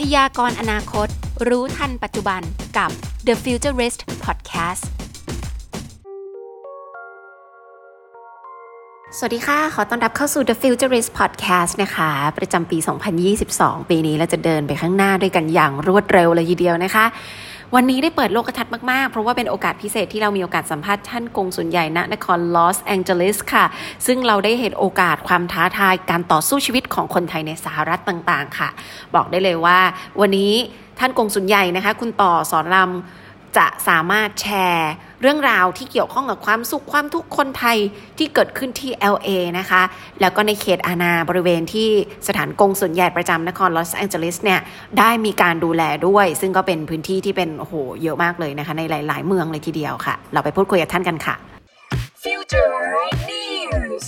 พยากรอนาคต รู้ทันปัจจุบันกับ The Futurist Podcast สวัสดีค่ะ ขอต้อนรับเข้าสู่ The Futurist Podcast นะคะ ประจำปี 2022 ปีนี้เราจะเดินไปข้างหน้าด้วยกันอย่างรวดเร็วเลยทีเดียวนะคะ วันนี้ได้เปิดโลกทัศน์มาก ๆ เพราะว่าเป็นโอกาสพิเศษที่เรามีโอกาสสัมภาษณ์ท่านกงสุลใหญ่ณนครลอสแองเจลิสค่ะ ซึ่งเราได้เห็นโอกาสความท้าทายการต่อสู้ชีวิตของคนไทยในสหรัฐต่าง ๆ ค่ะ บอกได้เลยว่า วันนี้ท่านกงสุลใหญ่นะคะ คุณต่อสอนรำจะสามารถแชร์ เรื่องราวที่เกี่ยวข้องกับความสุขความทุกข์คนไทยที่เกิดขึ้นที่ LA นะคะ แล้วก็ในเขตอาณาบริเวณที่สถานกงสุลใหญ่ประจำนครลอสแองเจลิสเนี่ยได้มีการดูแลด้วย ซึ่งก็เป็นพื้นที่ที่เป็นโอ้โหเยอะมากเลยนะคะ ในหลาย ๆ เมืองเลยทีเดียวค่ะ เราไปพูดคุยกับท่านกันค่ะ Future News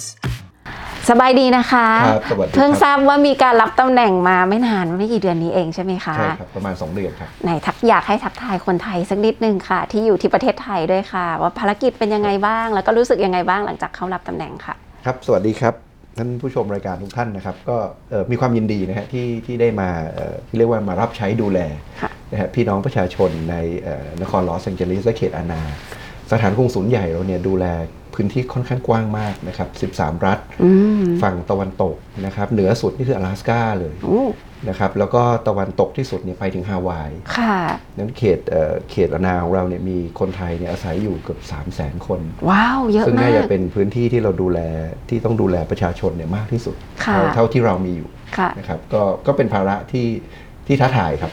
สบายดีนะคะครับสวัสดีครับ เพิ่งทราบว่ามีการรับตำแหน่งมาไม่นานไม่กี่เดือนนี้เองใช่ไหมคะใช่ครับ ประมาณ 2 เดือนครับ ไหนทักอยากให้ทักทายคนไทยสักนิดนึงค่ะ ที่อยู่ที่ประเทศไทยด้วยค่ะ ว่าภารกิจเป็นยังไงบ้าง แล้วก็รู้สึกยังไงบ้างหลังจากเข้ารับตำแหน่งค่ะ ครับ สวัสดีครับ ท่านผู้ชมรายการทุกท่านนะครับ ก็เอ่อมีความยินดีนะฮะที่ที่ได้มาเอ่อที่เรียกว่ามารับใช้ดูแลค่ะ นะฮะพี่น้องประชาชนในเอ่อนครลอสแองเจลิสและเขตอาณา สถานกงศูนย์ใหญ่เราเนี่ยดูแล พื้นที่ค่อนข้างกว้างมากนะครับ 13 รัฐ อืม ฝั่งตะวันตกนะครับ เหนือสุดนี่คือ阿拉斯ก้าเลย โอ้ นะครับ แล้วก็ตะวันตกที่สุดเนี่ยไปถึงฮาวาย ค่ะ นั้นเขตเอ่อเขตอาณาของเราเนี่ยมีคนไทยเนี่ยอาศัยอยู่เกือบ3 0 0 0 0 0 คน ว้าว เยอะ ซึ่ง มา น่าก จะเป็นพื้นที่ที่เราดูแลที่ต้องดูแลประชาชนเนี่ยมากที่สุด ค่ะ เท่าเท่าที่เรามีอยู่ ค่ะ นะครับก็ก็เป็นภาระที่ที่ท้าทายครับ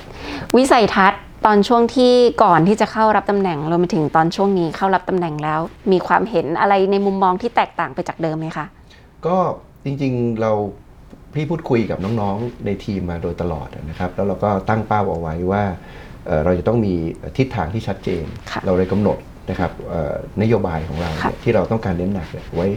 วิสัยทัศน์ ตอนช่วงที่ก่อนที่จะเข้ารับตำแหน่งรวมไปถึงตอนช่วงนี้เข้ารับตำแหน่งแล้ว มีความเห็นอะไรในมุมมองที่แตกต่างไปจากเดิมไหมคะก็จริงๆเราพี่พูดคุยกับน้องๆ ในทีมมาโดยตลอดนะครับ แล้วเราก็ตั้งเป้าเอาไว้ว่าเอ่อเราจะต้องมีทิศทางที่ชัดเจนค่ะเราเลยกำหนดนะครับเอ่อนโยบายของเราค่ะเนี่ยที่เราต้องการเน้นหนักเนี่ยไว้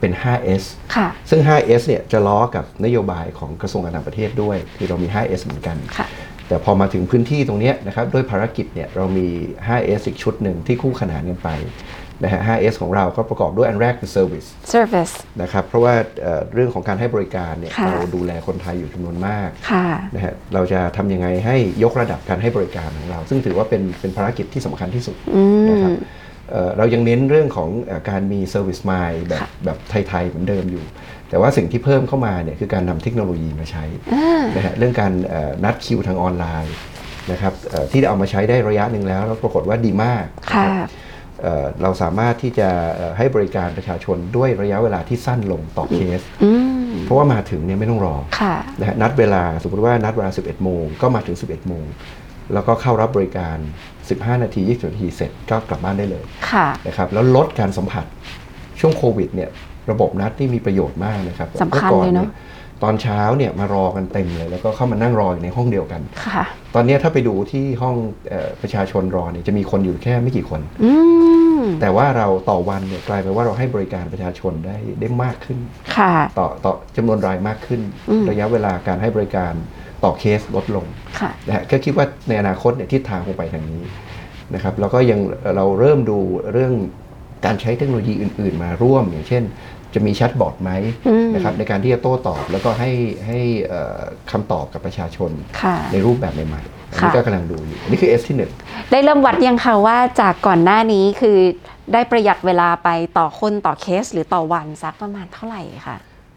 เป็น 5S ค่ะซึ่ง 5S เนี่ยจะล้อกับนโยบายของกระทรวงการต่างประเทศด้วย คือเรามี 5S เหมือนกันค่ะ แต่พอมาถึงพื้นที่ตรงเนี้ยนะครับด้วยภารกิจเนี่ยเรามี 5S อีกชุดหนึ่งที่คู่ขนานกันไปนะฮะ 5S ของเราก็ประกอบด้วยอันแรกคือ Service service นะครับเพราะว่าเอ่อเรื่องของการให้บริการเนี่ยค่ะเราดูแลคนไทยอยู่จำนวนมากค่ะนะฮะเราจะทำยังไงให้ยกระดับการให้บริการของเรา ซึ่งถือว่าเป็นเป็นภารกิจที่สำคัญที่สุดอืนะครับมเอ่อเรายังเน้นเรื่องของเออการมี Service Mind แบบค่ะแบบไทยๆเหมือนเดิมอยู่ แต่ว่าสิ่งที่เพิ่มเข้ามาเนี่ยคือการนำเทคโนโลยีมาใช้อ่านะฮะเรื่องการเอ่อนัดคิวทางออนไลน์นะครับเอ่อที่เอามาใช้ได้ระยะหนึ่งแล้วแล้วปรากฏว่าดีมากนะค่ะรับเอ่อเราสามารถที่จะเอ่อให้บริการประชาชนด้วยระยะเวลาที่สั้นลงต่อเคสอืมเพราะว่ามาถึงเนี่ยไม่ต้องรอค่ะนะฮะนัดเวลาสมมติว่านัดเวลา 11 โมงก็มาถึง 11 โมง แล้วก็เข้ารับบริการ 15 นาที 20 นาทีเสร็จก็กลับบ้านได้เลยค่ะนะครับแล้วลดการสัมผัสช่วงโควิดเนี่ย ระบบนัดที่มีประโยชน์มากนะครับสำคัญมื่อก่อเลยเนอะตอนเช้าเนี่ยมารอกันเต็มเลย แล้วก็เข้ามานั่งรออยู่ในห้องเดียวกันค่ะ ตอนนี้ถ้าไปดูที่ห้องเออประชาชนรอเนี่ยจะมีคนอยู่แค่ไม่กี่คนอืมแต่ว่าเราต่อวันเนี่ยกลายเป็นว่าเราให้บริการประชาชนได้ได้มากขึ้นค่ะต่อต่อจำนวนรายมากขึ้นอืมระยะเวลาการให้บริการต่อเคสลดลงค่ะนะฮะก็คิดว่าในอนาคตเนี่ยทิศทางคงไปทางนี้นะครับแล้วก็ยังเราเริ่มดูเรื่องการใช้เทคโนโลยีอื่น ๆ มาร่วมอย่างเช่น จะมีแชทบอทไหมอืมนะครับในการที่จะโต้ตอบแล้วก็ให้ให้เอ่อคำตอบกับประชาชนค่ะในรูปแบบใหม่ๆอันนี้ค่ะก็กำลังดูอยู่อันนี้คือ S ที่หนึ่งได้เริ่มวัดยังคะว่าจากก่อนหน้านี้คือได้ประหยัดเวลาไปต่อคนต่อเคส หรือต่อวันสักประมาณเท่าไหร่คะ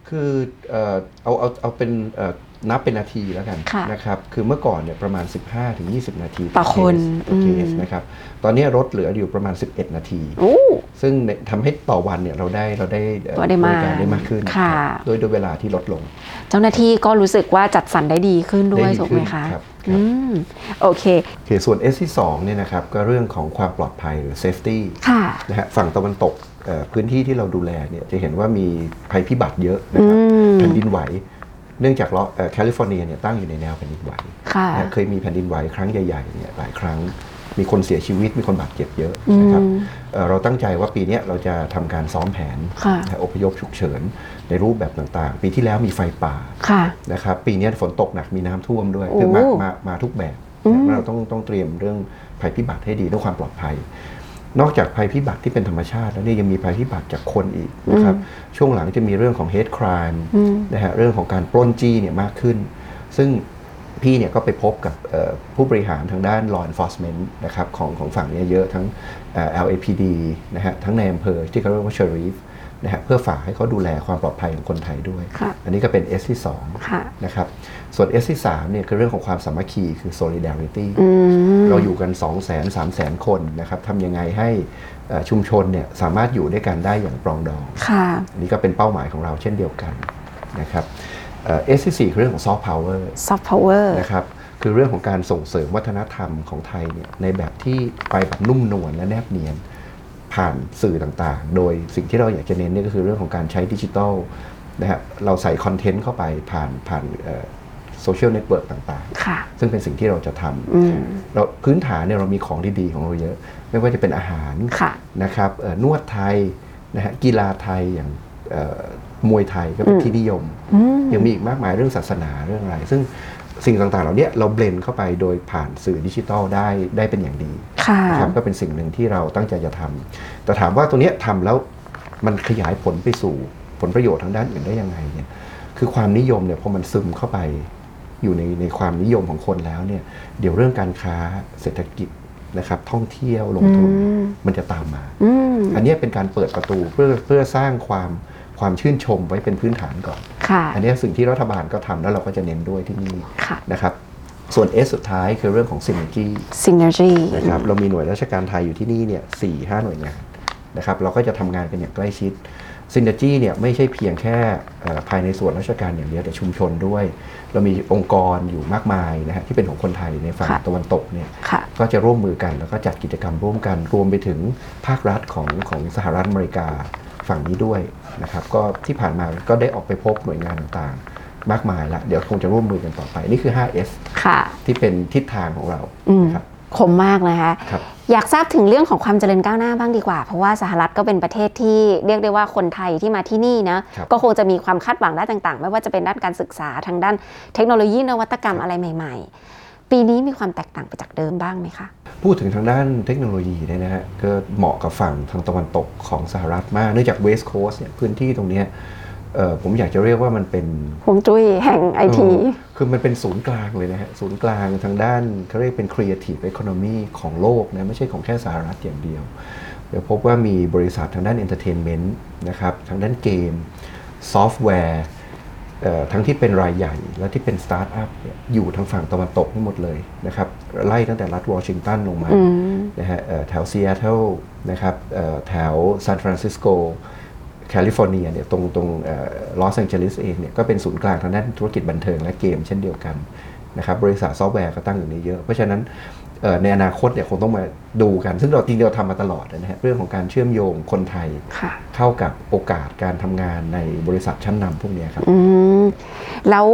คือเอ่อเอาเอาเอาเป็นเอ่อ นับเป็นนาทีแล้วกันค่ะนะครับ คือเมื่อก่อนเนี่ยประมาณ 15-20 นาทีต่อคนต่อเคสอืมนะครับ ตอนนี้ลดเหลืออยู่ประมาณ 11 นาทีโอ้ซึ่งในทำให้ต่อวันเนี่ยเราได้เราได้เอ่อก็ได้มากบริการได้มากขึ้นค่ะรับโดยโดยเวลาที่ลดลง เจ้าหน้าที่ก็รู้สึกว่าจัดสรรได้ดีขึ้นด้วยได้ดีถูกไหมขึ้นคะครับอืมโอเคโอเค ส่วน S ที่2เนี่ยนะครับก็เรื่องของความปลอดภัยหรือ safety ค่ะนะฮะฝั่งตะวันตกเอ่อพื้นที่ที่เราดูแลเนี่ยจะเห็นว่ามีภัยพิบัติเยอะนะครับอืมแผ่นดินไหว เนื่องจากเอ่อแคลิฟอร์เนียเนี่ยตั้งอยู่ในแนวแผ่นดินไหวค่ะนะเคยมีแผ่นดินไหวครั้งใหญ่ๆเนี่ยหลายครั้งมีคนเสียชีวิตมีคนบาดเจ็บเยอะนะครับอืมเอ่อเราตั้งใจว่าปีเนี้ยเราจะทำการซ้อมแผนค่ะนะอพยพฉุกเฉินในรูปแบบต่างๆ ปีที่แล้วมีไฟป่าค่ะนะครับปีนี้ฝนตกหนักมีน้ำท่วมด้วยโอ้คือมามามาทุกแบบอืมนะเราต้องต้องเตรียมเรื่องภัยพิบัติให้ดีด้วยความปลอดภัย นอกจากภัยพิบัติที่เป็นธรรมชาติแล้วเนี่ยยังมีภัยพิบัติจากคนอีกนะครับช่วงหลังจะมีเรื่องของ hate crime อืมนะฮะเรื่องของการปล้นจี้เนี่ยมากขึ้น ซึ่งพี่เนี่ยก็ไปพบกับเอ่อผู้บริหารทางด้าน law enforcement นะครับของของฝั่งเนี้ยเยอะทั้งเอ่อ LAPD นะฮะทั้งในอำเภอที่เขาเรียกว่า sheriff นะฮะเพื่อฝากให้เขาดูแลความปลอดภัยของคนไทยด้วยค่ะอันนี้ก็เป็น S ที่ค่ะ2นะครับส่วน S ที่3เนี่ยคือเรื่องของความสามัคคีคือ solidarity อืมเราอยู่กัน 2 0 0 0 0 0 3 0 0 0 0 คนนะครับทำยังไงให้เอ่อชุมชนเนี่ยสามารถอยู่ด้วยกันได้อย่างปรองดองค่ะอันนี้ก็เป็นเป้าหมายของเราเช่นเดียวกันนะครับเอ่อ S ที่4คือเรื่องของ soft power soft power นะครับคือเรื่องของการส่งเสริมวัฒนธรรมของไทยเนี่ยในแบบที่ไปแบบนุ่มนวลและแนบเนียน ผ่านสื่อต่างๆ โดยสิ่งที่เราอยากจะเน้นเนี่ยก็คือเรื่องของการใช้ดิจิทัลนะฮะเราใส่ content เข้าไปผ่านผ่าน social network ต่างค่ะๆซึ่งเป็นสิ่งที่เราจะทอืมำเราพื้นฐานเนี่ยเรามีของดีๆของเราเยอะ ไม่ว่าจะเป็นอาหารค่ะนะครับเอ่อนวดไทยนะฮะกีฬาไทยอย่างเอ่อมวยไทยก็เป็นที่นิยมอืมยังมีอีกมากมายเรื่องศาสนาเรื่องอะไร ซึ่ง สิ่งต่างๆ เหล่านี้เราเบลนเข้าไปโดยผ่านสื่อดิจิทัลได้ได้เป็นอย่างดีค่ะนะครับก็เป็นสิ่งหนึ่งที่เราตั้งใจจะทำแต่ถามว่าตัวเนี้ยทำแล้วมันขยายผลไปสู่ผลประโยชน์ทางด้านอื่นได้ยังไงเนี่ยคือความนิยมเนี่ยพอมันซึมเข้าไปอยู่ในในความนิยมของคนแล้วเนี่ยเดี๋ยวเรื่องการค้าเศรษฐกิจนะครับท่องเที่ยวลงทุนอืมมันจะตามมาอืมอันเนี้ยเป็นการเปิดประตูเพื่อเพื่อสร้างความ ความชื่นชมไว้เป็นพื้นฐานก่อนค่ะอันเนี้ยสิ่งที่รัฐบาลก็ทำแล้วเราก็จะเน้นด้วยที่นี่ค่ะนะครับส่วน S สุดท้ายคือเรื่องของ synergy synergy นะครับเรามีหน่วยราชการไทยอยู่ที่นี่เนี่ยสี่ห้าหน่วยงานนะครับเราก็จะทำงานกันอย่างใกล้ชิด synergy เนี่ยไม่ใช่เพียงแค่เอ่อภายในส่วนราชการอย่างเดียวแต่ชุมชนด้วย เรามีองค์กรอยู่มากมายนะฮะที่เป็นของคนไทยในฝั่งค่ะตะวันตกเนี่ยค่ะก็จะร่วมมือกันแล้วก็จัดกิจกรรมร่วมกัน รวมไปถึงภาครัฐของของสหรัฐอเมริกา ฝั่งนี้ด้วยนะครับก็ที่ผ่านมาก็ได้ออกไปพบหน่วยงานต่างๆ มากมายละเดี๋ยวคงจะร่วมมือกันต่อไป นี่คือ 5S ค่ะ ที่เป็นทิศทางของเราอืมนะครับคมมากนะคะครับอยากทราบถึงเรื่องของความเจริญก้าวหน้าบ้างดีกว่า เพราะว่าสหรัฐก็เป็นประเทศที่เรียกได้ว่าคนไทยที่มาที่นี่นะครับก็คงจะมีความคาดหวังด้านต่างๆ ไม่ว่าจะเป็นด้านการศึกษาทางด้านเทคโนโลยีนวัตกรรมอะไรใหม่ ๆ ปีนี้มีความแตกต่างไปจากเดิมบ้างไหมคะ พูดถึงทางด้านเทคโนโลยีเนี่ยนะฮะก็เหมาะกับฝั่งทางตะวันตกของสหรัฐมาก เนื่องจากเวสต์โคสเนี่ยพื้นที่ตรงเนี้ยเอ่อผมอยากจะเรียกว่ามันเป็นฮวงจุ้ยแห่งไอทีเออคือมันเป็นศูนย์กลางเลยนะฮะ ศูนย์กลางทางด้านเขาเรียกเป็น creative economy ของโลกนะไม่ใช่ของแค่สหรัฐอย่างเดียวเดี๋ยวพบว่ามีบริษัททางด้าน entertainment นะครับทางด้านเกม ซอฟต์แวร์เอ่อ ทั้งที่เป็นรายใหญ่และที่เป็นสตาร์ทอัพเนี่ยอยู่ทางฝั่งตะวันตกทั้งหมดเลยนะครับไล่ตั้งแต่รัฐวอชิงตันลงมาอืมนะฮะเอ่อแถวซีแอตเทิลนะครับเอ่อแถวซานฟรานซิสโกแคลิฟอร์เนียเนี่ยตรงตรงลอสแองเจลิสเองเนี่ยก็เป็นศูนย์กลางทางด้านธุรกิจบันเทิงและเกมเช่นเดียวกันนะครับบริษัทซอฟต์แวร์ก็ตั้งอยู่นี้เยอะ เพราะฉะนั้นเอ่อ ในอนาคตเนี่ยคงต้องมาดูกัน ซึ่งเราจริงๆเราทำมาตลอดนะฮะเรื่องของการเชื่อมโยงคนไทยค่ะเข้ากับโอกาสการทำงานในบริษัทชั้นนำพวกเนี้ยครับอืมแล้ว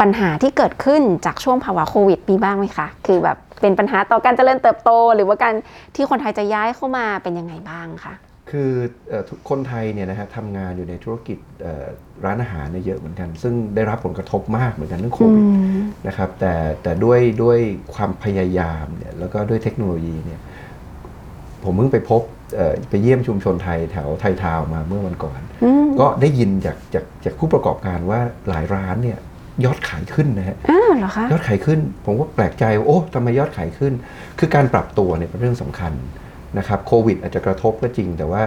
ปัญหาที่เกิดขึ้นจากช่วงภาวะโควิดมีบ้างไหมคะ คือแบบเป็นปัญหาต่อการเจริญเติบโต หรือว่าการที่คนไทยจะย้ายเข้ามาเป็นยังไงบ้างคะ คือเอ่อทุกคนไทยเนี่ยนะฮะทำงานอยู่ในธุรกิจเอ่อร้านอาหารเนี่ยเยอะเหมือนกัน ซึ่งได้รับผลกระทบมากเหมือนกันเรื่องโควิดนะครับแต่แต่ด้วยด้วยความพยายามเนี่ยแล้วก็ด้วยเทคโนโลยีเนี่ยผมเพิ่งไปพบเอ่อไปเยี่ยมชุมชนไทยแถวไทยทาวน์มาเมื่อวันก่อนอืมก็ได้ยินจากจากจากผู้ประกอบการว่าหลายร้านเนี่ยยอดขายขึ้นนะฮะอ้าวเหรอคะยอดขายขึ้น ผมก็แปลกใจว่าโอ้ทำไมยอดขายขึ้น คือการปรับตัวเนี่ยเป็นเรื่องสำคัญ นะครับโควิดอาจจะกระทบก็จริง แต่ว่า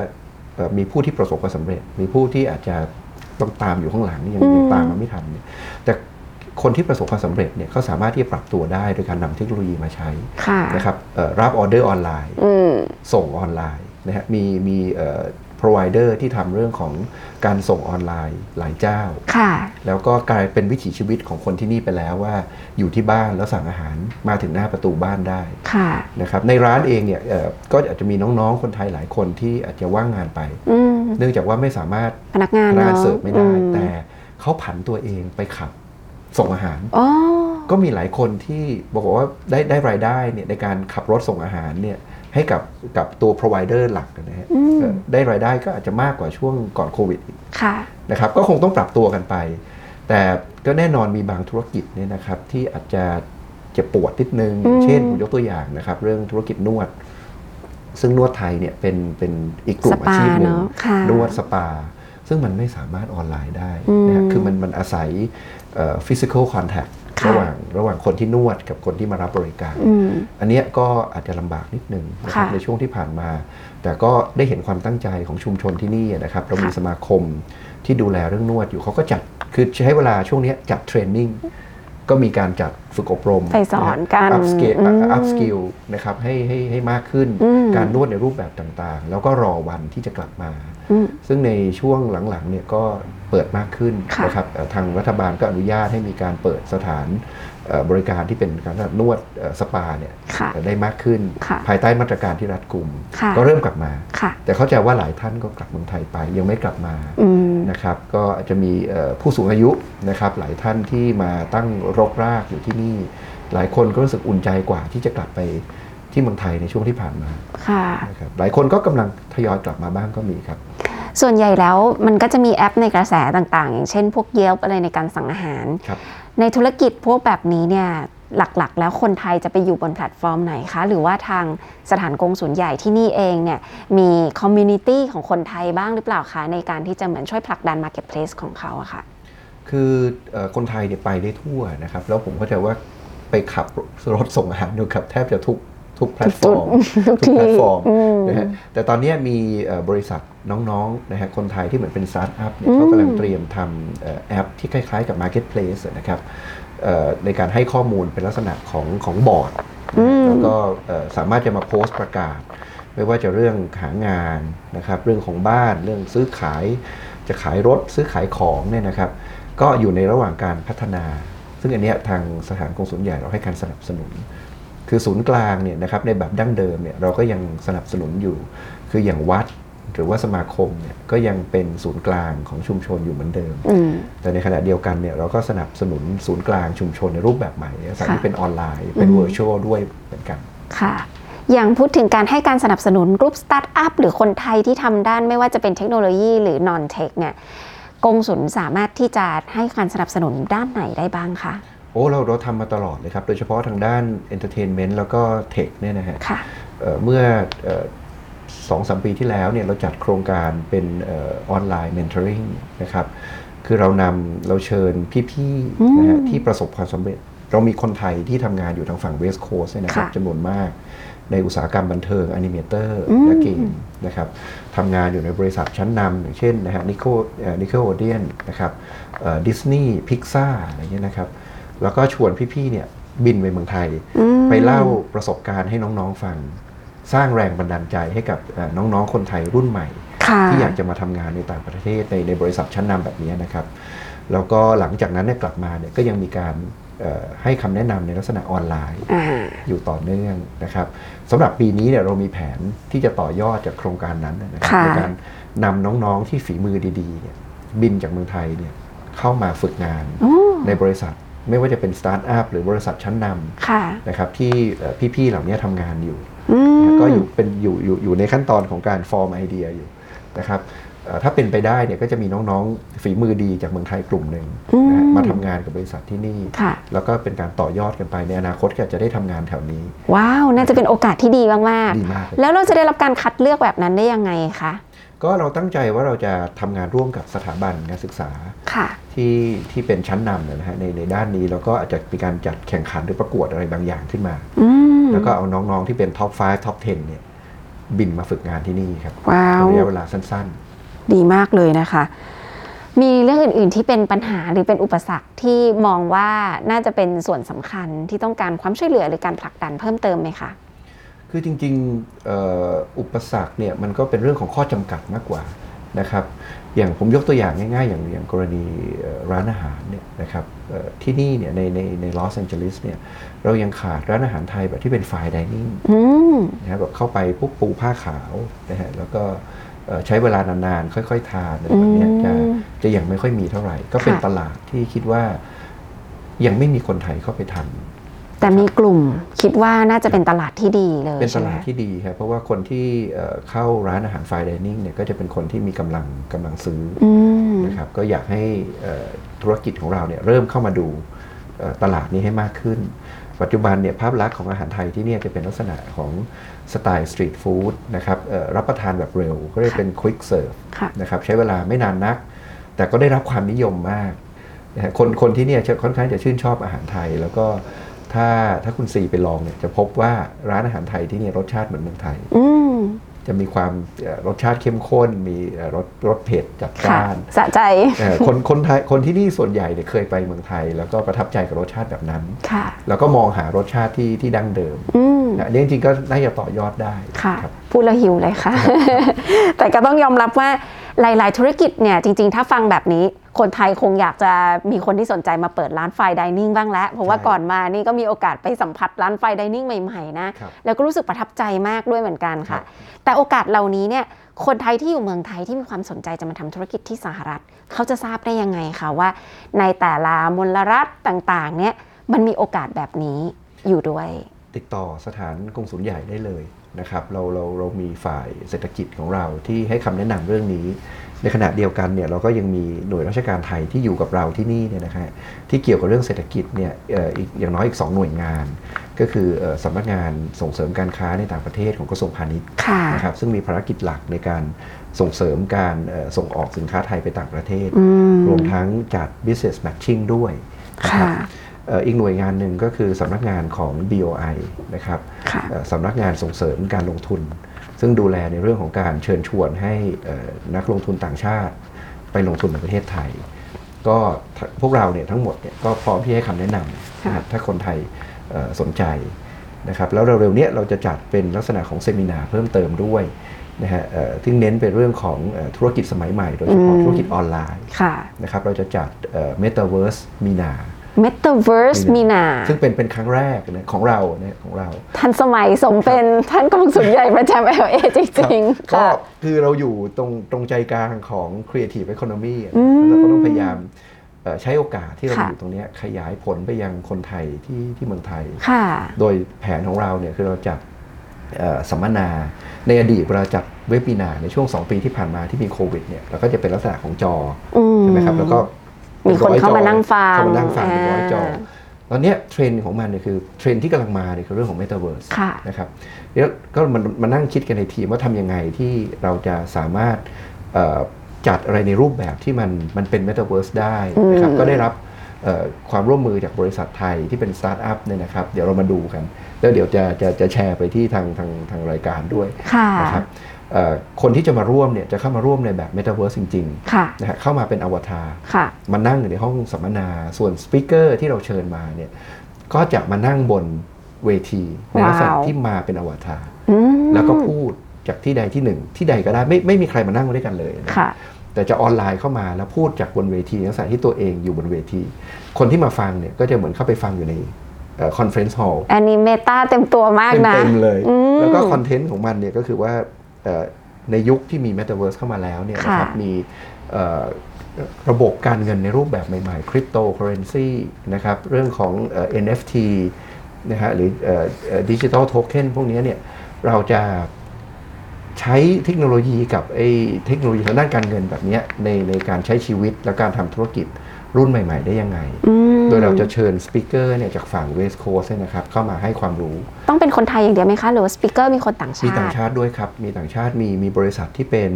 เอ่อมีผู้ที่ประสบความสำเร็จ มีผู้ที่อาจจะต้องตามอยู่ข้างหลังยังอืมยังตามมาไม่ทันเนี่ยแต่คนที่ประสบความสำเร็จเนี่ยเขาสามารถที่จะปรับตัวได้โดยการนำเทคโนโลยีมาใช้ค่ะนะครับเอ่อรับออเดอร์ออนไลน์อืมส่งออนไลน์นะฮะมีมีเอ่อ provider ที่ทำเรื่องของการส่งออนไลน์หลายเจ้า ค่ะ แล้วก็กลายเป็นวิถีชีวิตของคนที่นี่ไปแล้วว่าอยู่ที่บ้านแล้วสั่งอาหารมาถึงหน้าประตูบ้านได้ค่ะ นะครับในร้านเองเนี่ยเอ่อก็อาจจะมีน้องๆ คนไทยหลายคนที่อาจจะว่างงานไป อืมเนื่องจากว่าไม่สามารถพนักงานพนักงานเนาะเสิร์ฟไม่ได้อืมแต่เขาผันตัวเองไปขับส่งอาหาร อ๋อก็มีหลายคนที่บอกว่าได้ได้รายได้เนี่ยในการขับรถส่งอาหารเนี่ย ให้กับกับตัว provider หลักนะฮะอืมเอ่อได้รายได้ก็อาจจะมากกว่าช่วงก่อนโควิดอีกค่ะนะครับก็คงต้องปรับตัวกันไป แต่ก็แน่นอนมีบางธุรกิจเนี่ยนะครับที่อาจจะเจ็บปวดนิดนึงอืมเช่นผมยกตัวอย่างนะครับ เรื่องธุรกิจนวด ซึ่งนวดไทยเนี่ยเป็นเป็นอีกกลุ่มอาชีพหนึ่งสปาเนอะค่ะนวดสปา ซึ่งมันไม่สามารถออนไลน์ได้อืมนะฮะคือมันมันอาศัยฟิสิ กอลคอนแทคค่ะระหว่างระหว่างคนที่นวดกับคนที่มารับบริการอืมอันเนี้ยก็อาจจะลำบากนิดนึงนะครับค่ะในช่วงที่ผ่านมา แต่ก็ได้เห็นความตั้งใจของชุมชนที่นี่นะครับเรามีค่ะสมาคมที่ดูแลเรื่องนวดอยู่เขาก็จัดคือใช้เวลาช่วงเนี้ยจัด training ก็มีการจัดฝึกอบรมไปสอนกัน upskill อืม upskill นะครับให้ให้ให้มากขึ้นอืมการนวดในรูปแบบต่างๆ แล้วก็รอวันที่จะกลับมาอืมซึ่งในช่วงหลังๆเนี่ยก็ เปิดมากขึ้นค่ะนะครับเอ่อทางรัฐบาลก็อนุญาตให้มีการเปิดสถานเอ่อบริการที่เป็นการนวดเอ่อสปาเนี่ยค่ะได้มากขึ้นค่ะภายใต้มาตรการที่รัดกุมค่ะก็เริ่มกลับมาค่ะแต่เข้าใจว่าหลายท่านก็กลับเมืองไทยไปยังไม่กลับมาอืมนะครับก็อาจจะมีเอ่อผู้สูงอายุนะครับหลายท่านที่มาตั้งรกรากอยู่ที่นี่ หลายคนก็รู้สึกอุ่นใจกว่าที่จะกลับไปที่เมืองไทยในช่วงที่ผ่านมาค่ะนะครับหลายคนก็กำลังทยอยกลับมาบ้างก็มีครับ ส่วนใหญ่แล้วมันก็จะมีแอปในกระแสต่างๆ อย่างเช่นพวก Yelp อะไรในการสั่งอาหารครับในธุรกิจพวกแบบนี้เนี่ยหลักๆ แล้วคนไทยจะไปอยู่บนแพลตฟอร์มไหนคะ หรือว่าทางสถานกงศูนย์ใหญ่ที่นี่เองเนี่ยมี community ของคนไทยบ้างหรือเปล่าคะ ในการที่จะเหมือนช่วยผลักดัน marketplace ของเขาอะค่ะคือเอ่อคนไทยเนี่ยไปได้ทั่วนะครับ แล้วผมเข้าใจว่าไปขับรถส่งอาหารดูครับแทบจะทุก ทุกแพลตฟอร์มทุกทุกแพลตฟอร์มอืมนะฮะแต่ตอนเนี้ยมีเอ่อบริษัทน้องๆนะฮะคนไทยที่เหมือนเป็นสตาร์ทอัพเนี่ยเขากำลังเตรียมทำเอ่อแอปที่คล้ายๆกับ Marketplace นะครับเอ่อในการให้ข้อมูลเป็นลักษณะของของบอร์ดนะฮะแล้วก็เอ่อสามารถจะมาโพสต์ประกาศ ไม่ว่าจะเรื่องหางานนะครับเรื่องของบ้านเรื่องซื้อขาย จะขายรถซื้อขายของเนี่ยนะครับ ก็อยู่ในระหว่างการพัฒนา ซึ่งอันเนี้ยทางสถานกงสุลใหญ่เราให้การสนับสนุน คือศูนย์กลางเนี่ยนะครับในแบบดั้งเดิมเนี่ยเราก็ยังสนับสนุนอยู่ คืออย่างวัดหรือว่าสมาคมเนี่ยก็ยังเป็นศูนย์กลางของชุมชนอยู่เหมือนเดิมอืมแต่ในขณะเดียวกันเนี่ยเราก็สนับสนุนศูนย์กลางชุมชนในรูปแบบใหม่สายที่ค่ะเป็นออนไลน์เป็นอืม virtual ด้วยเหมือนกันค่ะอย่างพูดถึงการให้การสนับสนุนกลุ่มสตาร์ทอัพหรือคนไทยที่ทำด้านไม่ว่าจะเป็นเทคโนโลยีหรือ non-tech เนี่ยกงสุลสามารถที่จะให้การสนับสนุนด้านไหนได้บ้างคะโอ้เราเราทำมาตลอดเลยครับ โดยเฉพาะทางด้าน entertainment แล้วก็ tech เนี่ยนะฮะค่ะเอ่อเมื่อเอ่อสองสามปีที่แล้วเนี่ยเราจัดโครงการเป็นเออนไลน์เมน t ท r ริงนะครับคือเรานำเราเชิญพี่ๆนะฮะที่ประสบความสำเร็จ เรามีคนไทยที่ทำงานอยู่ทางฝั่งเวส t ์โคสนะครับค่ะจำนวนมากในอุตสาหกรรมบันเทิง animator อืมและเกมนะครับทำงานอยู่ในบริษัทชั้นนำอย่างเช่นนะฮะนิคนิค Nickelodeon นะครับ Disney Pixar อะไรเงี้ยนะครับ แล้วก็ชวนพี่ๆเนี่ยบินไปเมืองไทยอืมไปเล่าประสบการณ์ให้น้องๆฟัง สร้างแรงบันดาลใจให้กับเอ่อน้องๆคนไทยรุ่นใหม่ค่ะที่อยากจะมาทำงานในต่างประเทศในในบริษัทชั้นนำแบบนี้นะครับ แล้วก็หลังจากนั้นเนี่ยกลับมาเนี่ยก็ยังมีการเอ่อให้คำแนะนำในลักษณะออนไลน์อ่าอยู่ต่อเนื่องนะครับสำหรับปีนี้เนี่ยเรามีแผนที่จะต่อยอดจากโครงการนั้นนะครับค่ะในการนำน้องๆที่ฝีมือดีๆเนี่ยบินจากเมืองไทยเนี่ยเข้ามาฝึกงานโอ้ในบริษัท ไม่ว่าจะเป็นสตาร์ทอัพหรือบริษัทชั้นนำค่ะนะครับที่เอ่อพี่ๆเหล่านี้ทำงานอยู่อืมก็อยู่เป็นอยู่อยู่อยู่ในขั้นตอนของการฟอร์มไอเดียอยู่นะครับเอ่อถ้าเป็นไปได้เนี่ยก็จะมีน้องๆฝีมือดีจากเมืองไทยกลุ่มหนึ่งนะฮะอืมมาทำงานกับบริษัทที่นี่ค่ะแล้วก็เป็นการต่อยอดกันไปในอนาคตก็จะได้ทำงานแถวนี้ ว้าว น่าจะเป็นโอกาสที่ดีมากดีมากเลยๆแล้วเราจะได้รับการคัดเลือกแบบนั้นได้ยังไงคะ ก็เราตั้งใจว่าเราจะทำงานร่วมกับสถาบันการศึกษาค่ะที่ที่เป็นชั้นนำนะฮะในในด้านนี้แล้วก็อาจจะมีการจัดแข่งขันหรือประกวดอะไรบางอย่างขึ้นมาอืมแล้วก็เอาน้องๆที่เป็น top 5 top 10 เนี่ย บินมาฝึกงานที่นี่ครับว้าวระยะเวลาสั้นดีมากเลยนะคะ มีเรื่องอื่น ๆ ที่เป็นปัญหาหรือเป็นอุปสรรคที่มองว่าน่าจะเป็นส่วนสำคัญที่ต้องการความช่วยเหลือหรือการผลักดันเพิ่มเติมไหมคะๆ คือจริงๆเอ่ออุปสรรคเนี่ยมันก็เป็นเรื่องของข้อจำกัดมากกว่านะครับ อย่างผมยกตัวอย่างง่ายๆ อย่างอย่างกรณีเอ่อร้านอาหารเนี่ยนะครับเอ่อที่นี่เนี่ยในในในลอสแองเจลิสเนี่ยเรายังขาดร้านอาหารไทยแบบที่เป็นไฟดิเนิ่งอืมนะครับแบบเข้าไปปุ๊บปูผ้าขาวนะฮะแล้วก็เอ่อใช้เวลานานๆ ค่อยๆ ทานอะไรแบบเนี้ยจะอืมจะยังไม่ค่อยมีเท่าไหร่ ก็เป็นค่ะตลาดที่คิดว่ายังไม่มีคนไทยเข้าไปทำ แต่มีกลุ่มคิดว่าน่าจะเป็นตลาดที่ดีเลยเป็นตใช่ไหมลาดที่ดีครับเพราะว่าคนที่เอ่อเข้าร้านอาหารไฟดิเนิ่งเนี่ยก็จะเป็นคนที่มีกำลังกำลังซื้อออืมนะครับก็อยากให้เอ่อธุรกิจของเราเนี่ยเริ่มเข้ามาดูเอ่อตลาดนี้ให้มากขึ้น ปัจจุบันเนี่ยภาพลักษณ์ของอาหารไทยที่เนี่ยจะเป็นลักษณะของสไตล์สตรีทฟู้ดนะครับเอ่อรับประทานแบบเร็ว ก็เรียกเป็น quick serve ค่ะนะครับใช้เวลาไม่นานนัก แต่ก็ได้รับความนิยมมากนะฮะคนคนที่เนี่ยจะค่อนข้างจะชื่นชอบอาหารไทย แล้วก็ ถ้าถ้าคุณซีไปลองเนี่ยจะพบว่าร้านอาหารไทยที่เนี่ยรสชาติเหมือนเมืองไทย อืมจะมีความเอ่อรสชาติเข้มข้น มีเอ่อรสรสเผ็ดจัดค่ะจ้านสะใจเอ่อคนคนไทยคนที่นี่ส่วนใหญ่เนี่ยเคยไปเมืองไทย แล้วก็ประทับใจกับรสชาติแบบนั้นค่ะแล้วก็มองหารสชาติที่ที่ดั้งเดิมอืมนะอันนี้จริงๆก็น่าจะต่อยอดได้ค่ะครับพูดแล้วหิวเลยค่ะ แต่ก็ต้องยอมรับว่าหลาย ๆ ธุรกิจเนี่ยจริง ๆ ถ้าฟังแบบนี้ คนไทยคงอยากจะมีคนที่สนใจมาเปิดร้านไฟดิเนิ่งบ้างแล้ว เพราะว่าใช่ก่อนมานี่ก็มีโอกาสไปสัมผัสร้านไฟดิเนิ่งใหม่ๆนะครับแล้วก็รู้สึกประทับใจมากด้วยเหมือนกันครัค่ะบแต่โอกาสเหล่านี้เนี่ยคนไทยที่อยู่เมืองไทยที่มีความสนใจจะมาทำธุรกิจที่สหรัฐ เขาจะทราบได้ยังไงคะว่า ในแต่ละมลรัฐต่างๆเนี่ยมันมีโอกาสแบบนี้อยู่ด้วย ติดต่อสถานกงสุลใหญ่ได้เลยนะครับเราเราเรามีฝ่ายเศรษฐกิจของเราที่ให้คำแนะนำเรื่องนี้ ในขณะเดียวกันเนี่ยเราก็ยังมีหน่วยราชการไทยที่อยู่กับเราที่นี่เนี่ยนะครับที่เกี่ยวกับเรื่องเศรษฐกิจเนี่ยเอ่ออีกอย่างน้อยอีก 2 หน่วยงาน ก็คือเอ่อสำนักงานส่งเสริมการค้าในต่างประเทศของกระทรวงพาณิชย์ค่ะนะครับซึ่งมีภารกิจหลักในการส่งเสริมการเอ่อส่งออกสินค้าไทยไปต่างประเทศอืมรวมทั้งจัด business matching ด้วยนะครับค่ะเอ่ออีกหน่วยงานหนึ่งก็คือสำนักงานของ BOI นะครับค่ะเอ่อสำนักงานส่งเสริมการลงทุน ซึ่งดูแลในเรื่องของการเชิญชวนให้เอ่อนักลงทุนต่างชาติ ไปลงทุนในประเทศไทย ก็ทพวกเราเนี่ยทั้งหมดเนี่ยก็พร้อมที่ให้คำแนะนำนะครับถ้าคนไทยเอ่อสนใจนะครับแล้วเร็วๆเนี้เราจะจัดเป็นลักษณะของ seminar เพิ่มเติมด้วยนะฮะเอ่อที่เน้นเป็นเรื่องของเอ่อธุรกิจสมัยใหม่ โดยเฉพาะอืมธุรกิจออนไลน์ค่ะนะครับเราจะจัด Metaverse seminar Metaverse seminar ซึ่งเป็นเป็นครั้งแรกนะของเราเนี่ยของเราทันสมัยสมเป็นท่านกงสุลใหญ่ประจำ LA จริงๆก็ค่ะคือเราอยู่ตรงตรงใจกลางของ Creative Economy อะอืมเราก็ต้องพยายามเอ่อใช้โอกาสที่เราค่ะอยู่ตรงเนี้ยขยายผลไปยังคนไทยที่ที่เมืองไทยค่ะโดยแผนของเราเนี่ยคือเราจัดเอ่อสัมมนา ในอดีตเวลาจัดเว็บปีนาในช่วง 2 ปีที่ผ่านมาที่มีโควิดเนี่ยเราก็จะเป็นลักษณะของจออืมใช่ไหมครับแล้วก็ มีคนเข้ามานั่งฟังเข้ามานั่งฟังเป็นร้อยจออ่าตอนเนี้ยเทรนด์ของมันเนี่ยคือเทรนด์ที่กำลังมาเนี่ยคือเรื่องของ Metaverse ค่ะนะครับแล้วก็มันมานั่งคิดกันในทีมว่าทำยังไงที่เราจะสามารถเอ่อจัดอะไรในรูปแบบที่มันมันเป็น Metaverse ได้นะครับอืมก็ได้รับเอ่อความร่วมมือจากบริษัทไทยที่เป็นสตาร์ทอัพเนี่ยนะครับ เดี๋ยวเรามาดูกัน แล้วเดี๋ยวจะจะจะแชร์ไปที่ทางทางทางรายการด้วยค่ะนะครับเอ่อ คนที่จะมาร่วมเนี่ยจะเข้ามาร่วมในแบบ Metaverse จริงค่ะๆนะฮะเข้ามาเป็นอวตารค่ะมานั่งอยู่ในห้องสัมมนา ส่วน speaker ที่เราเชิญมาเนี่ยก็จะมานั่งบนเวทีในลักษณะว้าวที่มาเป็นอวตารอืมแล้วก็พูดจากที่ใดที่หนึ่ง ที่ใดก็ได้ไม่ไม่มีใครมานั่งด้วยกันเลยนะค่ะแต่จะออนไลน์เข้ามาแล้วพูดจากบนเวทีในลักษณะที่ตัวเองอยู่บนเวที คนที่มาฟังเนี่ยก็จะเหมือนเข้าไปฟังอยู่ใน conference hallอันนี้ meta เต็มตัวมากนะ เต็มๆเลยอืมแล้วก็คอนเทนต์ของมันเนี่ยก็คือว่าเอ่อ ในยุคที่มี Metaverse เข้ามาแล้วเนี่ยนะครับค่ะมีเอ่อระบบการเงินในรูปแบบใหม่ๆคริปโตเคอเรนซีนะครับเรื่องของเอ่อ NFT นะฮะหรือดิจิทัลโทเค็นพวกนี้เนี่ยเราจะใช้เทคโนโลยีกับไอ้เทคโนโลยีทางด้านการเงินแบบเนี้ยในในการใช้ชีวิตและการทำธุรกิจ รุ่นใหม่ๆ ได้ยังไงอืมโดยเราจะเชิญ speaker เนี่ยจากฝั่งเวส t ์โคสนะครับเข้ามาให้ความรู้ ต้องเป็นคนไทยอย่างเดียวไหมคะ หรือว่า speaker มีคนต่างชาติ มีต่างชาติด้วยครับ มีต่างชาติมีมีบริษัทที่เป็น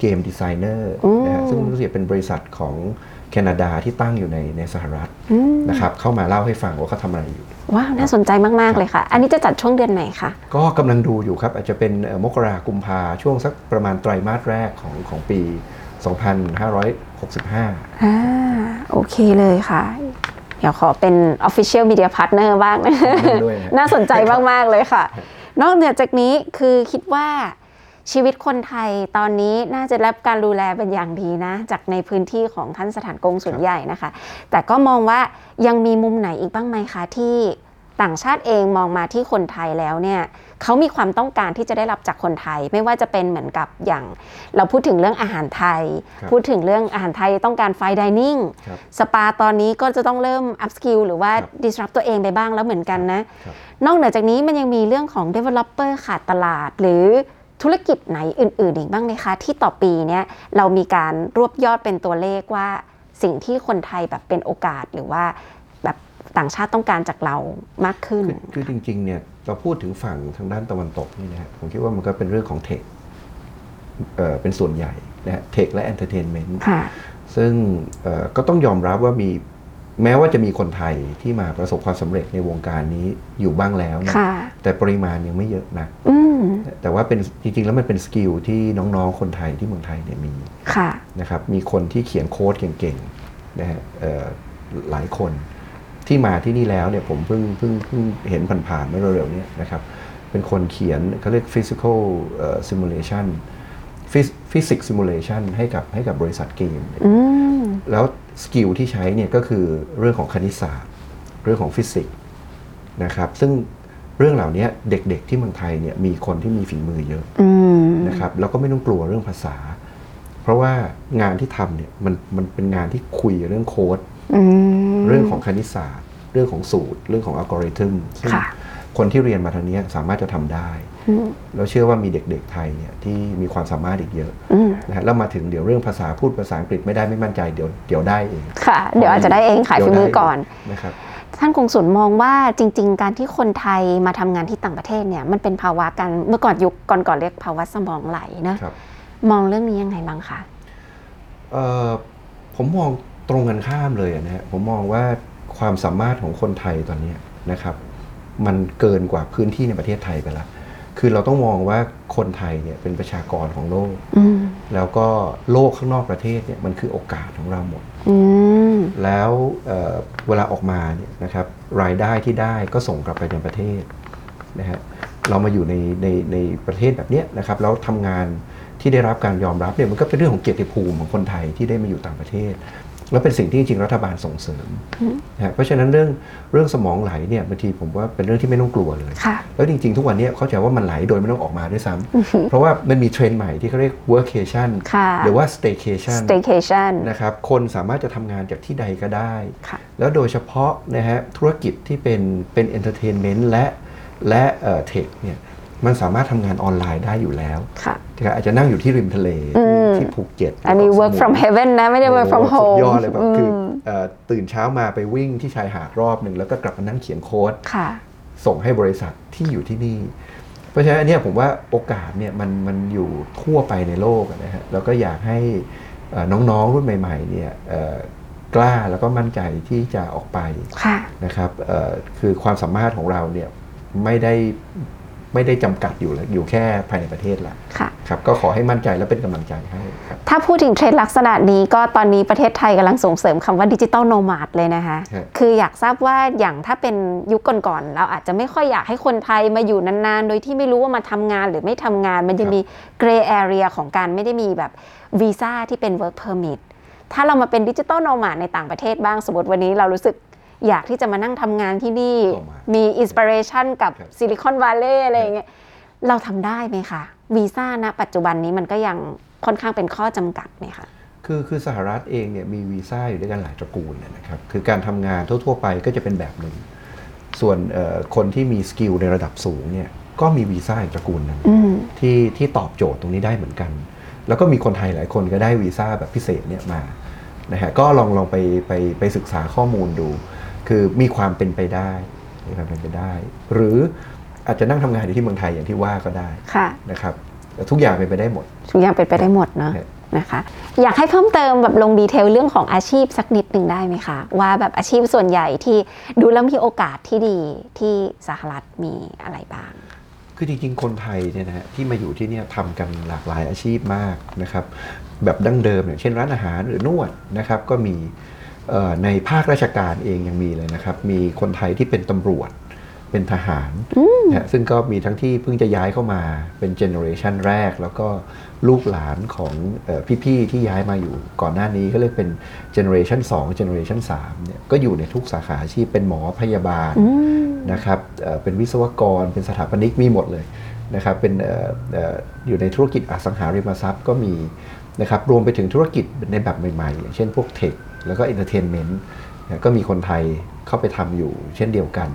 game designer อืมนะฮะซึ่งรู้สึกเป็นบริษัทของแคนาดาที่ตั้งอยู่ในในสหรัฐอืมนะครับเข้ามาเล่าให้ฟังว่าเขาทำอะไรอยู่ว้าวน่าสนใจมาก ๆ เลยค่ะ อันนี้จะจัดช่วงเดือนไหนคะ ก็กำลังดูอยู่ครับ อาจจะเป็นเอ่อมกรากุมภาช่วงสักประมาณไตรมาสแรกของของปี 2565 อ่าโอเคเลยค่ะ เดี๋ยวขอเป็น Official Media Partner บ้างนะด้วยนะ น่าสนใจมาก ๆ เลยค่ะ นอกเหนือจากนี้คือคิดว่าชีวิตคนไทยตอนนี้น่าจะรับการดูแลเป็นอย่างดีนะ จากในพื้นที่ของท่านสถานกงสุลใหญ่นะคะ แต่ก็มองว่ายังมีมุมไหนอีกบ้างไหมคะที่ ต่างชาติเองมองมาที่คนไทยแล้วเนี่ยเขามีความต้องการที่จะได้รับจากคนไทย ไม่ว่าจะเป็นเหมือนกับอย่าง เราพูดถึงเรื่องอาหารไทยครับพูดถึงเรื่องอาหารไทยต้องการ fine dining ครับสปาตอนนี้ก็จะต้องเริ่ม upskill หรือว่าครับ disrupt ตัวเองไปบ้างแล้วเหมือนกันนะครับนอกเหนือจากนี้มันยังมีเรื่องของ developer ขาดตลาดหรือธุรกิจไหนอื่น ๆ อีกบ้างไหมคะ ที่ต่อปีเนี้ยเรามีการรวบยอดเป็นตัวเลขว่าสิ่งที่คนไทยแบบเป็นโอกาสหรือว่าแบบ ต่างชาติต้องการจากเรามากขึ้นคือคือจริงๆเนี่ยเราพูดถึงฝั่งทางด้านตะวันตกนี่นะฮะผมคิดว่ามันก็เป็นเรื่องของ tech เอ่อเป็นส่วนใหญ่นะฮะ tech และ entertainment ค่ะซึ่งเอ่อก็ต้องยอมรับว่ามีแม้ว่าจะมีคนไทยที่มาประสบความสำเร็จในวงการนี้อยู่บ้างแล้วนะค่ะแต่ปริมาณยังไม่เยอะนักอืมแต่ว่าเป็นจริงๆ แล้วมันเป็น skill ที่น้องๆ คนไทยที่เมืองไทยเนี่ยมีค่ะนะครับมีคนที่เขียนโค้ดเก่งๆนะฮะเอ่อหลายคน ที่มาที่นี่แล้วเนี่ยผมเพิ่งเพิ่งเพิ่งเห็นผ่านๆเมื่อเร็วๆเนี้นะครับ เป็นคนเขียนเขาเรียก physical เอ่อ simulation physics simulation ให้กับให้กับบริษัทเกมอืมแล้ว skill ที่ใช้เนี่ยก็คือเรื่องของคณิตศาสตร์ เรื่องของฟิสิกส์นะครับ ซึ่งเรื่องเหล่านี้เด็กๆที่เมืองไทยเนี่ยมีคนที่มีฝีมือเยอะอืมนะครับแล้วก็ไม่ต้องกลัวเรื่องภาษา เพราะว่างานที่ทำเนี่ยมันมันเป็นงานที่คุยเรื่องโค้ดอืม เรื่องของคณิตศาสตร์ เรื่องของสูตร เรื่องของอัลกอริทึมซึ่งค่ะคนที่เรียนมาทางนี้สามารถจะทำได้อืมแล้วเชื่อว่ามีเด็กๆไทยเนี่ยที่มีความสามารถอีกเยอะอืมนะฮะแล้วมาถึงเดี๋ยวเรื่องภาษาพูดภาษาอังกฤษไม่ได้ไม่มั่นใจเดี๋ยวเดี๋ยวได้เองค่ะ เดี๋ยวอาจจะได้เองขายฝีมือก่อนนะครับท่านกงสุลมองว่าจริง ๆ การที่คนไทยมาทำงานที่ต่างประเทศเนี่ยมันเป็นภาวะการเมื่อก่อนยุคก่อนก่อนๆเรียกภาวะสมองไหลนะครับมองเรื่องนี้ยังไงบ้างคะเอ่อผมมอง ตรงกันข้ามเลยอะนะฮะผมมองว่าความสามารถของคนไทยตอนเนี้ยนะครับ มันเกินกว่าพื้นที่ในประเทศไทยไปแล้วคือเราต้องมองว่าคนไทยเนี่ยเป็นประชากรของโลกอืมแล้วก็โลกข้างนอกประเทศเนี่ยมันคือโอกาสของเราหมดอืมแล้วเอ่อเวลาออกมาเนี่ยนะครับรายได้ที่ได้ก็ส่งกลับไปในประเทศนะฮะเรามาอยู่ในในในประเทศแบบเนี้ยนะครับแล้วทำงานที่ได้รับการยอมรับเนี่ยมันก็เป็นเรื่องของเกียรติภูมิของคนไทยที่ได้มาอยู่ต่างประเทศ แล้วเป็นสิ่งที่จริงๆรัฐบาลส่งเสริมนะฮะเพราะฉะนั้นเรื่องเรื่องสมองไหลเนี่ยบางทีผมว่าเป็นเรื่องที่ไม่ต้องกลัวเลยค่ะแล้วจริงๆ ทุกวันเนี้เข้าใจว่ามันไหลโดยไม่ต้องออกมาด้วยซ้ำเพราะว่ามันมีเทรนด์ใหม่ที่เขาเรียก workation ค่ะหรือว่า staycation staycation นะครับคนสามารถจะทำงานจากที่ใดก็ได้ค่ะแล้วโดยเฉพาะนะฮะธุรกิจที่เป็นเป็น entertainment และและเอ่อ tech เนี่ย มันสามารถทำงานออนไลน์ได้อยู่แล้วค่ะนะครับอาจจะนั่งอยู่ที่ริมทะเลอืมที่ภูเก็ต อันนี้เกาะส work มุย from heaven นะ ไม่ได้ work from โอ้โห home สุดยอดเลยแบบคือมเอ่อตื่นเช้ามาไปวิ่งที่ชายหาดรอบหนึ่งแล้วก็กลับมานั่งเขียนโค้ดค่ะส่งให้บริษัทที่อยู่ที่นี่ เพราะฉะนั้นอันเนี้ยผมว่าโอกาสเนี่ยมันมันอยู่ทั่วไปในโลกอะนะฮะแล้วก็อยากให้เอ่อน้องๆรุ่นใหม่ๆเนี่ยเอ่อกล้าแล้วก็มั่นใจที่จะออกไปค่ะนะครับเอ่อคือความสามารถของเราเนี่ยไม่ได้ ไม่ได้จำกัดอยู่แล้วอยู่แค่ภายในประเทศละค่ะครับก็ขอให้มั่นใจและเป็นกำลังใจให้ครับถ้าพูดถึงเทรนด์ลักษณะนี้ก็ตอนนี้ประเทศไทยกำลังส่งเสริมคำว่า digital nomad เลยนะคะฮะคืออยากทราบว่าอย่างถ้าเป็นยุคก่อนๆเราอาจจะไม่ค่อยอยากให้คนไทยมาอยู่นานๆ โดยที่ไม่รู้ว่ามาทำงานหรือไม่ทำงาน มันจะมีgray area ของการไม่ได้มีแบบวีซ่าที่เป็น work permit ถ้าเรามาเป็น digital nomad ในต่างประเทศบ้างสมมติวันนี้เรารู้สึก อยากที่จะมานั่งทำงานที่นี่ ก็มา มี inspiration กับครับซิลิคอนวัลเลย์อะไรอย่างเงี้ยเราทำได้ไหมคะวีซ่าณปัจจุบันนี้มันก็ยังค่อนข้างเป็นข้อจำกัดไหมคะ คือคือสหรัฐเองเนี่ยมีวีซ่าอยู่ด้วยกันหลายตระกูลเนี่ยนะครับ คือการทำงานทั่ว ๆ ไปก็จะเป็นแบบหนึ่ง ส่วนเอ่อคนที่มี skill ในระดับสูงเนี่ยก็มีวีซ่าอีกตระกูลหนึง อืม ที่ที่ตอบโจทย์ตรงนี้ได้เหมือนกัน แล้วก็มีคนไทยหลายคนก็ได้วีซ่าแบบพิเศษเนี่ยมา นะฮะ ก็ลองลองไปไปไปศึกษาข้อมูลดู คือมีความเป็นไปได้มีความเป็นไปได้ หรืออาจจะนั่งทำงานอยู่ที่เมืองไทยอย่างที่ว่าก็ได้ค่ะนะครับแต่ทุกอย่างเป็นไปได้หมด ทุกอย่างเป็นไปได้หมดเนาะครับนะคะอยากให้เพิ่มเติมแบบลงดีเทลเรื่องของอาชีพสักนิดหนึ่งได้ไหมคะ ว่าแบบอาชีพส่วนใหญ่ที่ดูแล้วมีโอกาสที่ดีที่สหรัฐมีอะไรบ้าง คือจริงๆ คนไทยเนี่ยนะฮะที่มาอยู่ที่เนี่ยทำกันหลากหลายอาชีพมากนะครับ แบบดั้งเดิมอย่างเช่นร้านอาหารหรือนวดนะครับก็มีเอ่อ ในภาคราชการเองยังมีเลยนะครับ มีคนไทยที่เป็นตำรวจเป็นทหารนะฮะซึ่งก็มีทั้งที่เพิ่งจะย้ายเข้ามาเป็นเจเนอเรชันแรก แล้วก็ลูกหลานของเออพี่ๆที่ย้ายมาอยู่ก่อนหน้านี้ก็เรียกเป็น generation 2 generation 3เนี่ยก็อยู่ในทุกสาขาอาชีพเป็นหมอพยาบาลนะครับเอ่อเป็นวิศวกรเป็นสถาปนิกมีหมดเลยนะครับเป็นเอ่อเอ่ออยู่ในธุรกิจอสังหาริมทรัพย์ก็มีนะครับรวมไปถึงธุรกิจในแบบใหม่ๆอย่างเช่นพวก tech แล้วก็ entertainment ก็มีคนไทยเข้าไปทำอยู่เช่นเดียวกัน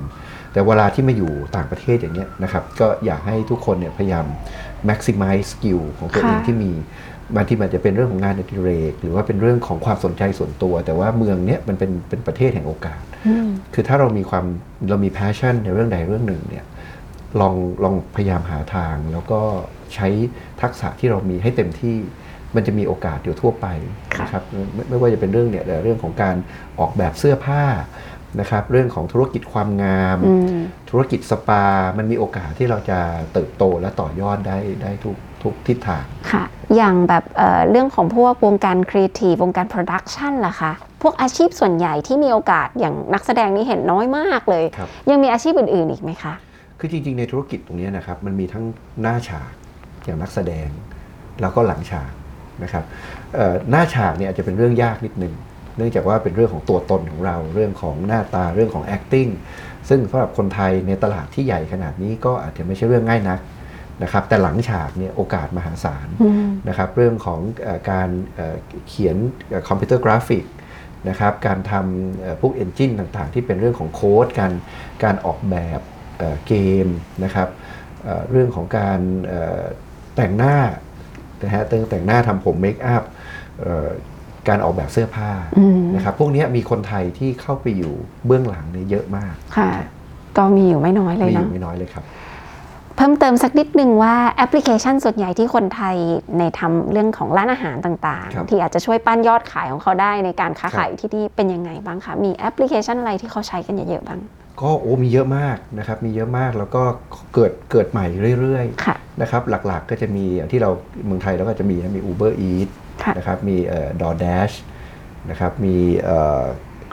แต่เวลาที่มาอยู่ต่างประเทศอย่างเนี้ยนะครับก็อยากให้ทุกคนเนี่ยพยายาม maximize skill ของตัวเองค่ะที่มีบางทีมันจะเป็นเรื่องของงานอดิเรก หรือว่าเป็นเรื่องของความสนใจส่วนตัว แต่ว่าเมืองเนี้ยมันเป็นเป็นประเทศแห่งโอกาส คือถ้าเรามีความเรามี passion ในเรื่องใดเรื่องหนึ่งเนี่ยลองลองพยายามหาทางแล้วก็ ใช้ทักษะที่เรามีให้เต็มที่มันจะมีโอกาสอยู่ทั่วไปนะครับไม่ไม่ว่าจะเป็นเรื่องเนี่ยเรื่องของการออกแบบเสื้อผ้านะครับเรื่องของธุรกิจความงามอืมธุรกิจสปา มันมีโอกาสที่เราจะเติบโตและต่อยอดได้ได้ทุกทุกทิศทางค่ะ อย่างแบบเอ่อเรื่องของพวกวงการครีเอทีฟวงการ production ล่ะคะ พวกอาชีพส่วนใหญ่ที่มีโอกาสอย่างนักแสดงนี่เห็นน้อยมากเลยครับยังมีอาชีพอื่นๆอีกไหมคะ คือจริงๆ ในธุรกิจตรงเนี้ยนะครับ มันมีทั้งหน้าฉาก อย่างนักแสดง แล้วก็หลังฉากนะครับเอ่อหน้าฉากเนี่ยอาจจะเป็นเรื่องยากนิดนึงเนื่องจากว่าเป็นเรื่องของตัวตนของเรา เรื่องของหน้าตาเรื่องของ acting ซึ่งสำหรับคนไทยในตลาดที่ใหญ่ขนาดนี้ก็อาจจะไม่ใช่เรื่องง่ายนักนะครับแต่หลังฉากเนี่ยโอกาสมหาศาลอืมนะครับเรื่องของเออการเอ่อเขียน computer graphic นะครับการทำเอ่อพวก engine ต่างๆ ที่เป็นเรื่องของโค้ดการการออกแบบเอ่อเกมนะครับเอ่อเรื่องของการเอ่อ แต่งหน้านะฮะแต่งแต่งหน้าทำผม makeup เอ่อการออกแบบเสื้อผ้าอืมนะครับพวกเนี้ยมีคนไทยที่เข้าไปอยู่เบื้องหลังเนี่ยเยอะมากค่ะ ก็มีอยู่ไม่น้อยเลยมีอเนาะยู่ไม่น้อยเลยครับ เพิ่มเติมสักนิดนึงว่าแอปพลิเคชันส่วนใหญ่ที่คนไทยในทำเรื่องของร้านอาหารต่างครับๆที่อาจจะช่วยปั้นยอดขายของเขาได้ในการค้าครับขายที่นี่เป็นยังไงบ้างคะมีแอปพลิเคชันอะไรที่เขาใช้กันเยอะๆบ้าง ก็โอ้มีเยอะมากนะครับมีเยอะมากแล้วก็เกิดเกิดใหม่เรื่อยๆค่ะนะครับหลักๆก็จะมีอย่างที่เราเมืองไทยเราก็จะมีนะมี Uber Eats ค่ะนะครับมีเอ่อ DoorDash นะครับมีเอ่อ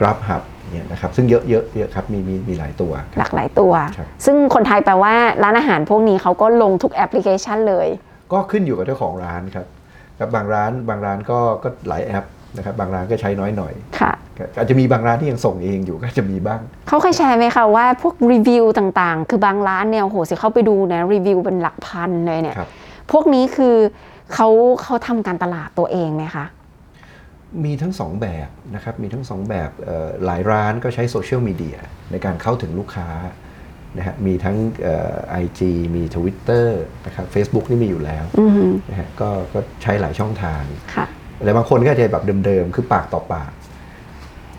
GrabHub เนี่ยนะครับซึ่งเยอะเยอะเยอะครับมีมีมีหลายตัวคหรับลากหลายตัวครับซึ่งคนไทยแปลว่าร้านอาหารพวกนี้เขาก็ลงทุกแอปพลิเคชันเลย ก็ขึ้นอยู่กับเจ้าของร้านครับครับบางร้านบางร้านก็ก็หลายแอป นะครับบางร้านก็ใช้น้อยหน่อยค่ะครับอาจจะมีบางร้านที่ยังส่งเองอยู่ก็จะมีบ้าง เขาเคยแชร์ไหมคะว่าพวกรีวิวต่างๆ คือบางร้านเนี่ยโอ้โหสิเข้าไปดูนะรีวิวเป็นหลักพันเลยเนี่ยครับพวกนี้คือเขาเขาทำการตลาดตัวเองไหมคะมีทั้งสองแบบนะครับ มีทั้งสองแบบเอ่อหลายร้านก็ใช้โซเชียลมีเดียในการเข้าถึงลูกค้านะฮะมีทั้งไอจีมี Twitter นะครับ Facebook นี่มีอยู่แล้วอือหือนะฮะก็ก็ใช้หลายช่องทางค่ะ แต่บางคนก็จะแบบเดิมๆ คือปากต่อปาก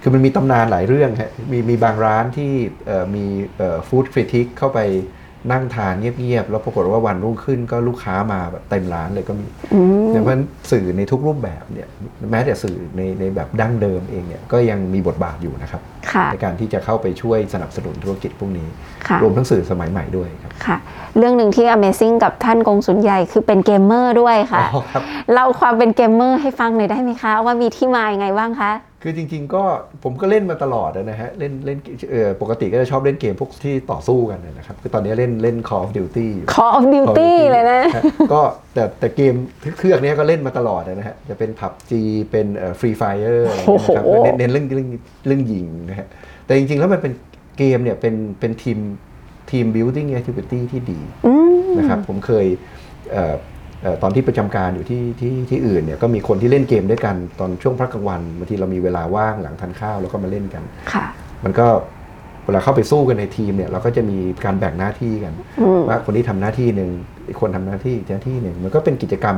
คือมันมีตำนานหลายเรื่องฮะมีมีบางร้านที่มีฟู้ดคริติกเข้าไป นั่งทานเงียบๆ แล้วปรากฏว่าวันรุ่งขึ้นก็ลูกค้ามาแบบเต็มร้านเลยก็มีอืมเพราะฉะนั้นสื่อในทุกรูปแบบเนี่ยแม้แต่สื่อในในแบบดั้งเดิมเองเนี่ยก็ยังมีบทบาทอยู่นะครับค่ะในการที่จะเข้าไปช่วยสนับสนุนธุรกิจพวกนี้ค่ะรวมทั้งสื่อสมัยใหม่ด้วยครับค่ะ เรื่องหนึ่งที่ Amazing กับท่านกงสุนใหญ่คือเป็นเกมเมอร์ด้วยค่ะอ๋อครับเล่าความเป็นเกมเมอร์ให้ฟังหน่อยได้ไหมคะ ว่ามีที่มายังไงบ้างคะ คือจริง ๆ ก็ผมก็เล่นมาตลอดนะฮะเล่นเล่นเอ่อปกติก็จะชอบเล่นเกมพวกที่ต่อสู้กันนะครับคือตอนนี้เล่นเล่น Call of Duty อยู่ Call of Call of Duty Duty เลยนะฮะก็แต่แต่เกมเครื่องเนี้ยก็เล่นมาตลอดนะฮะจะเป็น PUBG เป็น Free Fire อะไรอย่างเงี้ยนะครับโอ้โหเน้นเน้นเรื่องเรื่องเรื่องยิงนะฮะแต่จริง ๆ แล้วมันเป็นเกมเนี่ยเป็นเป็นทีมทีม building activity ที่ดีอืมนะครับผมเคยเอ่อเอ่อ ตอนที่ประจำการอยู่ที่ที่ที่อื่นเนี่ยก็มีคนที่เล่นเกมด้วยกันตอนช่วงพักกลางวันบางทีเรามีเวลาว่างหลังทานข้าวแล้วก็มาเล่นกันค่ะ มันก็เวลาเข้าไปสู้กันในทีมเนี่ยเราก็จะมีการแบ่งหน้าที่กันอืมว่าคนนี้ทำหน้าที่หนึ่งอีกคนทำหน้าที่อีกหน้าที่หนึ่งมันก็เป็นกิจกรรม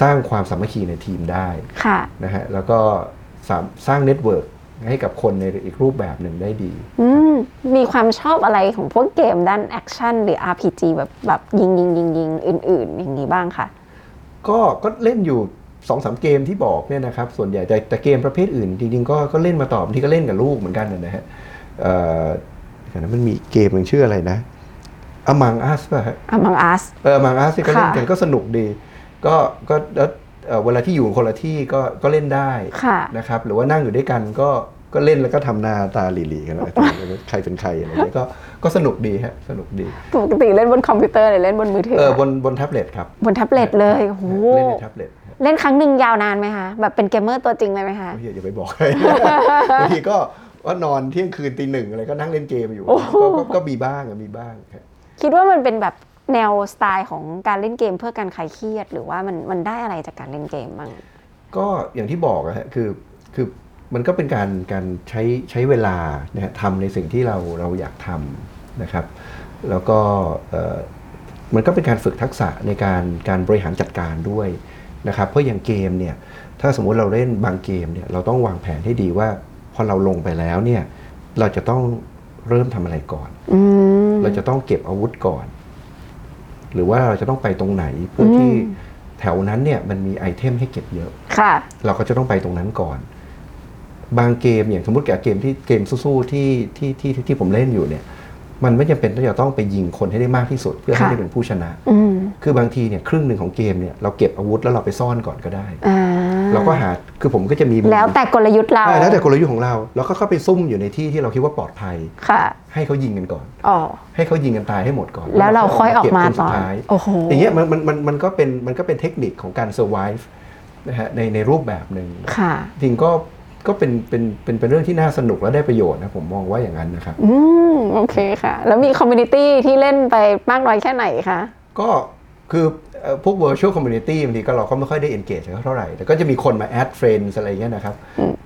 สร้างความสามัคคีในทีมได้ค่ะนะฮะแล้วก็สามสร้าง network ให้กับคนในอีกรูปแบบหนึ่งได้ดีอืมมีความชอบอะไรของพวกเกมด้าน action หรือ RPG แบบแบบยิงยิงยิงยิงอื่น ๆ อย่างนี้บ้างค่ะก็ก็เล่นอยู่สองสามเกมที่บอกเนี่ยนะครับ ส่วนใหญ่แต่แต่เกมประเภทอื่น จริงๆก็ก็เล่นมาต่อบางทีก็เล่นกับลูกเหมือนกันนะฮะเอ่อเดี๋ยวนะมันมีเกมหนึ่งชื่ออะไรนะ Among Us ป่ะฮะ Among Us เออ Among Us ที่ก็เล่นกันค่ะก็สนุกดี ก็ก็แล้วเอ่อเวลาที่อยู่คนละที่ก็ก็เล่นได้ค่ะนะครับ หรือว่านั่งอยู่ด้วยกันก็ ก็เล่นแล้วก็ทำหน้าตาหลีๆกันว่าใครเป็นใครอะไรอย่างเงี้ยก็ก็สนุกดีฮะสนุกดีปกติเล่นบนคอมพิวเตอร์หรือเล่นบนมือถือเออบนบนแท็บเล็ตครับบนแท็บเล็ตเลยโอ้โหเล่นในแท็บเล็ตฮะเล่นครั้งหนึ่งยาวนานไหมคะแบบเป็นเกมเมอร์ตัวจริงเลยไหมคะโอ้ยอย่าไปบอกใครบางทีก็ว่านอนเที่ยงคืนตีหนึ่งอะไรก็นั่งเล่นเกมอยู่โอ้โหก็ก็ก็มีบ้างอะมีบ้างครับคิดว่ามันเป็นแบบแนวสไตล์ของการเล่นเกมเพื่อการคลายเครียด หรือว่ามันมันได้อะไรจากการเล่นเกมบ้างก็อย่างที่บอกอะฮะคือคือ มันก็เป็นการการใช้ใช้เวลานะฮะทำในสิ่งที่เราเราอยากทำนะครับ แล้วก็เอ่อมันก็เป็นการฝึกทักษะในการการบริหารจัดการด้วยนะครับ เพราะอย่างเกมเนี่ยถ้าสมมุติเราเล่นบางเกมเนี่ยเราต้องวางแผนให้ดีว่าพอเราลงไปแล้วเนี่ยเราจะต้องเริ่มทำอะไรก่อนอืมเราจะต้องเก็บอาวุธก่อน หรือว่าเราจะต้องไปตรงไหนเพื่ออมที่แถวนั้นเนี่ยมันมีไอเทมให้เก็บเยอะค่ะ เราก็จะต้องไปตรงนั้นก่อน บางเกมอย่างสมมติแกเกมที่เกมสู้ๆที่ที่ที่ที่ที่ผมเล่นอยู่เนี่ยมันไม่จำเป็นต้องจะต้องไปยิงคนให้ได้มากที่สุด เพื่อให้ค่ะได้เป็นผู้ชนะอืมคือบางทีเนี่ยครึ่งหนึ่งของเกมเนี่ยเราเก็บอาวุธแล้วเราไปซ่อนก่อนก็ได้อ่าเราก็หาคือผมก็จะมีแล้วแต่กลยุทธ์เราอ่าแล้วแต่กลยุทธ์ของเราแล้วก็เข้าไปซุ่มอยู่ในที่ที่เราคิดว่าปลอดภัยค่ะ ให้เขายิงกันก่อนอ๋อให้เขายิงกันตายให้หมดก่อน แล้วเราค่อยออกมาเก็บคนตสุอดนท้ายโอ้โหอย่างเงี้ยมันมันมันมันก็เป็นมันก็เป็นเทคนิคของการ survive นะฮะในในรูปแบบหนึ่งค่ะจริงก็ ก็เป็นเป็นเป็นเป็นเรื่องที่น่าสนุกและได้ประโยชน์นะผมมองว่าอย่างนั้นนะครับ อืมโอเคค่ะ แล้วมีคอมมูนิตี้ที่เล่นไปมากน้อยแค่ไหนคะ ก็คือเอ่อพวก virtual community บางทีก็เราก็ไม่ค่อยได้ engage กับเขาเท่าไหร่ แต่ก็จะมีคนมา add friends อะไรอย่างเงี้ยนะครับ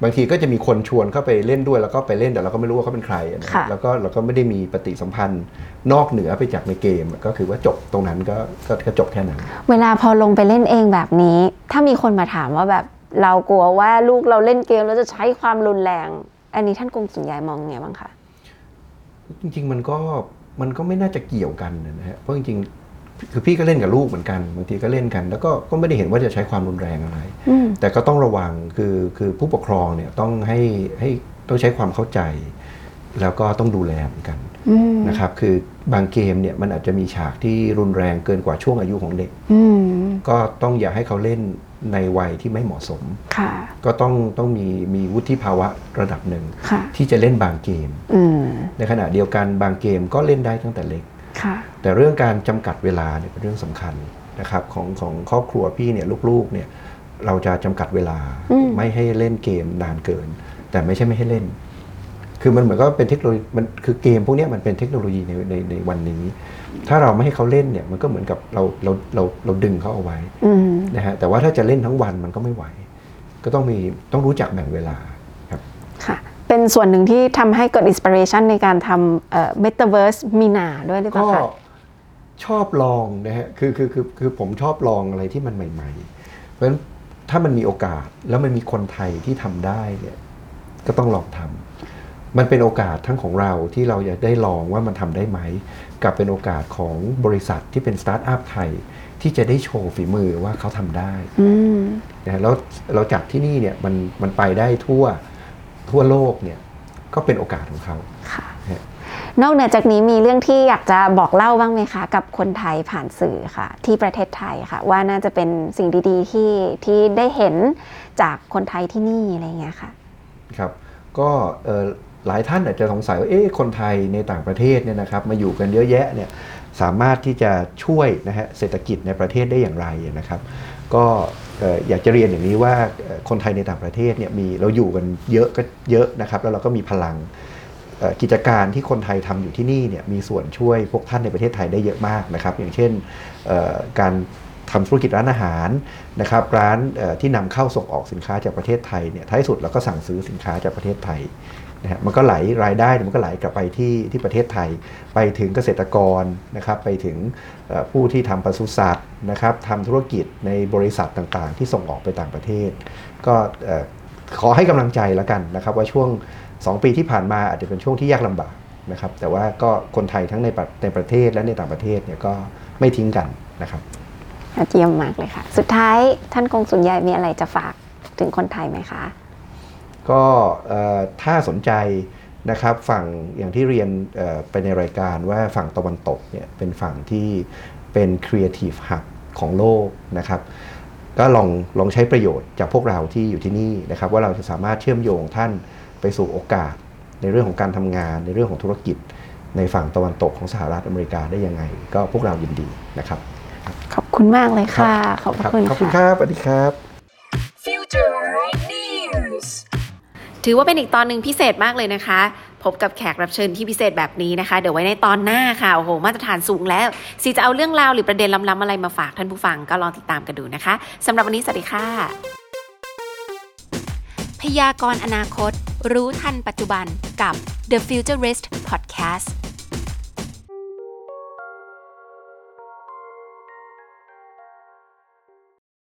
บางทีก็จะมีคนชวนเข้าไปเล่นด้วยแล้วก็ไปเล่นแต่เราก็ไม่รู้ว่าเขาเป็นใครนะค่ะ แล้วก็เราก็ไม่ได้มีปฏิสัมพันธ์นอกเหนือไปจากในเกม ก็คือว่าจบตรงนั้นก็ก็ก็จบแค่นั้น เวลาพอลงไปเล่นเองแบบนี้ ถ้ามีคนมาถามว่าแบบ เรากลัวว่าลูกเราเล่นเกมแล้วจะใช้ความรุนแรง อันนี้ท่านกงสุนยายมองไงบ้างคะจริง ๆ มันก็มันก็ไม่น่าจะเกี่ยวกันนะฮะเพราะจริงๆคือพี่ก็เล่นกับลูกเหมือนกันบางทีก็เล่นกัน แล้วก็ก็ไม่ได้เห็นว่าจะใช้ความรุนแรงอะไรอืมแต่ก็ต้องระวังคือคือผู้ปกครองเนี่ยต้องให้ให้ต้องใช้ความเข้าใจ แล้วก็ต้องดูแลเหมือนกันอืมนะครับคือบางเกมเนี่ยมันอาจจะมีฉากที่รุนแรงเกินกว่าช่วงอายุของเด็กอืมก็ต้องอย่าให้เขาเล่น ในวัยที่ไม่เหมาะสมค่ะก็ต้องต้องมีมีวุฒิภาวะระดับหนึ่งค่ะที่จะเล่นบางเกมอืมในขณะเดียวกันบางเกมก็เล่นได้ตั้งแต่เล็กค่ะแต่เรื่องการจำกัดเวลาเนี่ยเป็นเรื่องสำคัญนะครับของของครอบครัวพี่เนี่ยลูกๆเนี่ยเราจะจำกัดเวลาอืมไม่ให้เล่นเกมนานเกิน แต่ไม่ใช่ไม่ให้เล่น คือมันเหมือนก็เป็นเทคโนโลยีมันคือเกมพวกเนี้ยมันเป็นเทคโนโลยีในในในวันนี้ ถ้าเราไม่ให้เขาเล่นเนี่ยมันก็เหมือนกับเราเราเราเราดึงเขาเอาไว้อืมนะฮะแต่ว่าถ้าจะเล่นทั้งวันมันก็ไม่ไหว ก็ต้องมีต้องรู้จักแบ่งเวลาครับค่ะเป็นส่วนหนึ่งที่ทำให้เกิด inspiration ในการทำเอ่อ Metaverse มีนาด้วยหรือเปก็ล่าคะชอบลองนะฮะคือคือคือคือผมชอบลองอะไรที่มันใหม่ ๆ เพราะฉะนั้นถ้ามันมีโอกาสแล้วมันมีคนไทยที่ทำได้เนี่ยก็ต้องลองทำมันเป็นโอกาสทั้งของเราที่เราอยากได้ลองว่ามันทำได้ไหม กับเป็นโอกาสของบริษัทที่เป็นสตาร์ทอัพไทย ที่จะได้โชว์ฝีมือว่าเขาทำได้อืมนะฮะแล้วเราจัดที่นี่เนี่ยมันมันไปได้ทั่วทั่วโลกเนี่ยก็เป็นโอกาสของเขาค่ะฮะนอกเหนือจากนี้มีเรื่องที่อยากจะบอกเล่าบ้างไหมคะ กับคนไทยผ่านสื่อค่ะ ที่ประเทศไทยค่ะ ว่าน่าจะเป็นสิ่งดีๆที่ที่ได้เห็นจากคนไทยที่นี่อะไรเงี้ยค่ะ ครับ ก็เอ่อ หลายท่านอาจจะสงสัยว่าเอ๊ะคนไทยในต่างประเทศเนี่ยนะครับมาอยู่กันเยอะแยะเนี่ยสามารถที่จะช่วยนะฮะเศรษฐกิจในประเทศได้อย่างไรนะครับก็อยากจะเรียนอย่างนี้ว่าคนไทยในต่างประเทศเนี่ยมีเราอยู่กันเยอะก็เยอะนะครับแล้วเราก็มีพลังกิจการที่คนไทยทำอยู่ที่นี่เนี่ยมีส่วนช่วยพวกท่านในประเทศไทยได้เยอะมากนะครับ อย่างเช่นการทำธุรกิจร้านอาหารนะครับร้านที่นำเข้าส่งออกสินค้าจากประเทศไทยเนี่ยท้ายสุดเราก็สั่งซื้อสินค้าจากประเทศไทย นะฮะมันก็ไหลรายได้เนี่ยมันก็ไหลกลับไปที่ที่ประเทศไทย ไปถึงเกษตรกรนะครับไปถึงผู้ที่ทำปศุสัตว์นะครับทำธุรกิจในบริษัทต่างๆ ที่ส่งออกไปต่างประเทศ ก็ขอให้กำลังใจแล้วกันนะครับว่าช่วง 2 ปีที่ผ่านมาอาจจะเป็นช่วงที่ยากลำบากนะครับแต่ว่าก็คนไทยทั้งในในประเทศและในต่างประเทศเนี่ยก็ไม่ทิ้งกันนะครับอดเยี่ยมมากเลยค่ะ สุดท้ายท่านกงสุนใหญ่มีอะไรจะฝากถึงคนไทยไหมคะ ก็เอ่อถ้าสนใจนะครับฝั่งอย่างที่เรียนเอ่อไปในรายการว่าฝั่งตะวันตกเนี่ยเป็นฝั่งที่เป็น Creative Hub ของโลกนะครับก็ลองลองใช้ประโยชน์จากพวกเราที่อยู่ที่นี่นะครับว่าเราจะสามารถเชื่อมโยงท่านไปสู่โอกาส ในเรื่องของการทำงาน ในเรื่องของธุรกิจ ในฝั่งตะวันตกของสหรัฐอเมริกาได้ยังไง ก็พวกเรายินดีนะครับ ขอบคุณมากเลยค่ะ ขอบพคระรับคุณขอบคุณค่ะครับสวัสดีครับ ถือว่าเป็นอีกตอนหนึ่งพิเศษมากเลยนะคะ พบกับแขกรับเชิญที่พิเศษแบบนี้นะคะ เดี๋ยวไว้ในตอนหน้าค่ะ โอ้โห มาตรฐานสูงแล้วซีจะเอาเรื่องราวหรือประเด็นล้ำๆอะไรมาฝากท่านผู้ฟังก็ลองติดตามกันดูนะคะสำหรับวันนี้สวัสดีค่ะ พยากรณ์อนาคต รู้ทันปัจจุบันกับ The Futurist Podcast